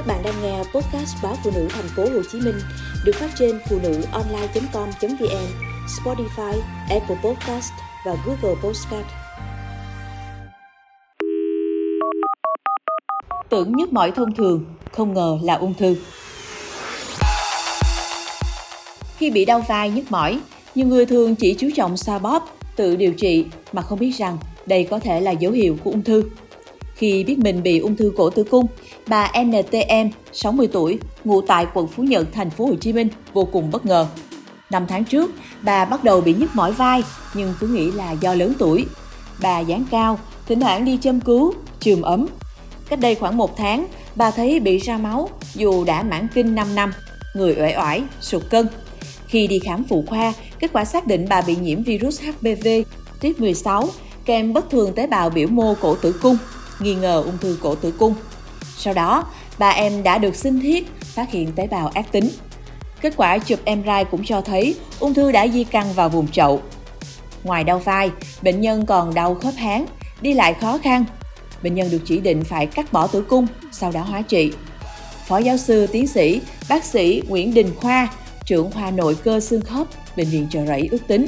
Các bạn đang nghe podcast báo phụ nữ thành phố Hồ Chí Minh được phát trên phụ nữ online.com.vn, Spotify, Apple Podcast và Google Podcast. Tưởng nhức mỏi thông thường, không ngờ là ung thư. Khi bị đau vai nhức mỏi, nhiều người thường chỉ chú trọng xoa bóp, tự điều trị mà không biết rằng đây có thể là dấu hiệu của ung thư. Khi biết mình bị ung thư cổ tử cung, bà NTM, 60 tuổi, ngụ tại quận Phú Nhuận, thành phố Hồ Chí Minh, vô cùng bất ngờ. Năm tháng trước, bà bắt đầu bị nhức mỏi vai, nhưng cứ nghĩ là do lớn tuổi. Bà dáng cao, thỉnh thoảng đi châm cứu, trường ấm. Cách đây khoảng một tháng, bà thấy bị ra máu dù đã mãn kinh 5 năm, người uể oải, sụt cân. Khi đi khám phụ khoa, kết quả xác định bà bị nhiễm virus HPV tuyết 16 kèm bất thường tế bào biểu mô cổ tử cung, nghi ngờ ung thư cổ tử cung. Sau đó, bà em đã được sinh thiết phát hiện tế bào ác tính. Kết quả chụp MRI cũng cho thấy ung thư đã di căn vào vùng chậu. Ngoài đau vai, bệnh nhân còn đau khớp háng, đi lại khó khăn. Bệnh nhân được chỉ định phải cắt bỏ tử cung, sau đó hóa trị. Phó giáo sư tiến sĩ, bác sĩ Nguyễn Đình Khoa, trưởng khoa nội cơ xương khớp, Bệnh viện Chợ Rẫy ước tính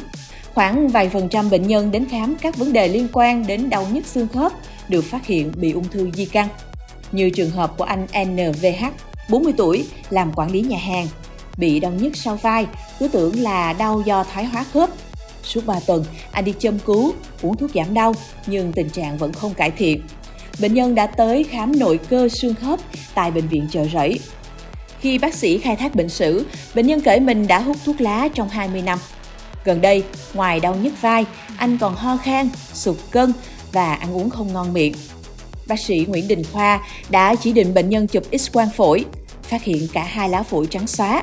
Khoảng vài phần trăm bệnh nhân đến khám các vấn đề liên quan đến đau nhức xương khớp được phát hiện bị ung thư di căn. Như trường hợp của anh NVH, 40 tuổi, làm quản lý nhà hàng, bị đau nhức sau vai, cứ tưởng là đau do thoái hóa khớp. Suốt 3 tuần, anh đi châm cứu, uống thuốc giảm đau, nhưng tình trạng vẫn không cải thiện. Bệnh nhân đã tới khám nội cơ xương khớp tại bệnh viện chợ rẫy. Khi bác sĩ khai thác bệnh sử, bệnh nhân kể mình đã hút thuốc lá trong 20 năm. Gần đây, ngoài đau nhức vai, anh còn ho khan, sụt cân và ăn uống không ngon miệng. Bác sĩ Nguyễn Đình Khoa đã chỉ định bệnh nhân chụp x-quang phổi, phát hiện cả hai lá phổi trắng xóa.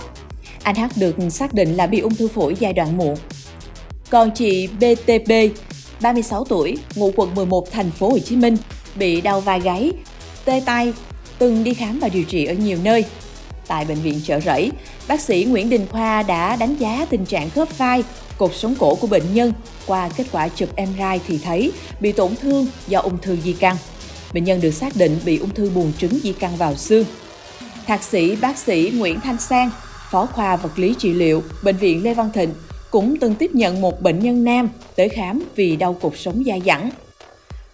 Anh H được xác định là bị ung thư phổi giai đoạn muộn. Còn chị BTB, 36 tuổi, ngụ quận 11 thành phố Hồ Chí Minh, bị đau vai gáy, tê tay, từng đi khám và điều trị ở nhiều nơi. Tại bệnh viện Chợ Rẫy, bác sĩ Nguyễn Đình Khoa đã đánh giá tình trạng khớp vai, cột sống cổ của bệnh nhân qua kết quả chụp MRI thì thấy bị tổn thương do ung thư di căn. Bệnh nhân được xác định bị ung thư buồng trứng di căn vào xương. Thạc sĩ bác sĩ Nguyễn Thanh Sang, phó khoa vật lý trị liệu, bệnh viện Lê Văn Thịnh cũng từng tiếp nhận một bệnh nhân nam tới khám vì đau cột sống dai dẳng.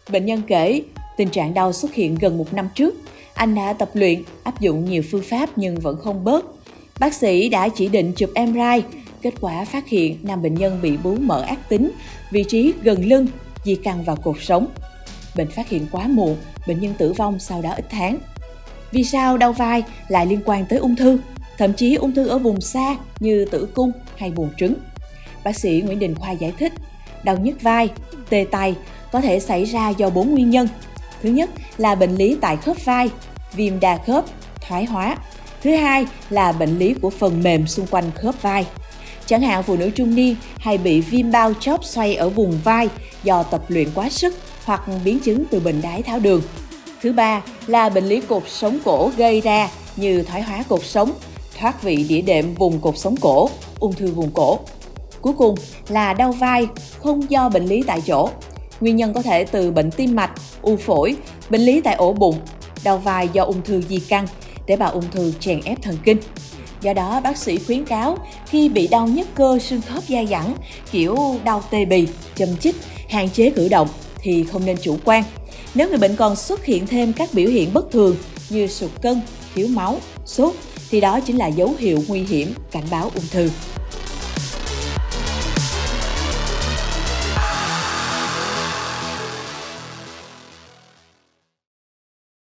Bệnh nhân kể, tình trạng đau xuất hiện gần một năm trước. Anh đã tập luyện, áp dụng nhiều phương pháp nhưng vẫn không bớt. Bác sĩ đã chỉ định chụp MRI, kết quả phát hiện nam bệnh nhân bị bú mỡ ác tính, vị trí gần lưng, di căn vào cột sống. Bệnh phát hiện quá muộn, bệnh nhân tử vong sau đó ít tháng. Vì sao đau vai lại liên quan tới ung thư, thậm chí ung thư ở vùng xa như tử cung hay buồng trứng? Bác sĩ Nguyễn Đình Khoa giải thích, đau nhức vai, tê tay có thể xảy ra do bốn nguyên nhân. Thứ nhất là bệnh lý tại khớp vai, viêm đa khớp, thoái hóa. Thứ hai là bệnh lý của phần mềm xung quanh khớp vai. Chẳng hạn phụ nữ trung niên hay bị viêm bao chóp xoay ở vùng vai do tập luyện quá sức hoặc biến chứng từ bệnh đái tháo đường. Thứ ba là bệnh lý cột sống cổ gây ra như thoái hóa cột sống, thoát vị đĩa đệm vùng cột sống cổ, ung thư vùng cổ. Cuối cùng là đau vai không do bệnh lý tại chỗ. Nguyên nhân có thể từ bệnh tim mạch, u phổi, bệnh lý tại ổ bụng, đau vai do ung thư di căn, tế bào ung thư chèn ép thần kinh. Do đó, bác sĩ khuyến cáo khi bị đau nhức cơ xương khớp dai dẳng, kiểu đau tê bì, châm chích, hạn chế cử động thì không nên chủ quan. Nếu người bệnh còn xuất hiện thêm các biểu hiện bất thường như sụt cân, thiếu máu, sốt thì đó chính là dấu hiệu nguy hiểm cảnh báo ung thư.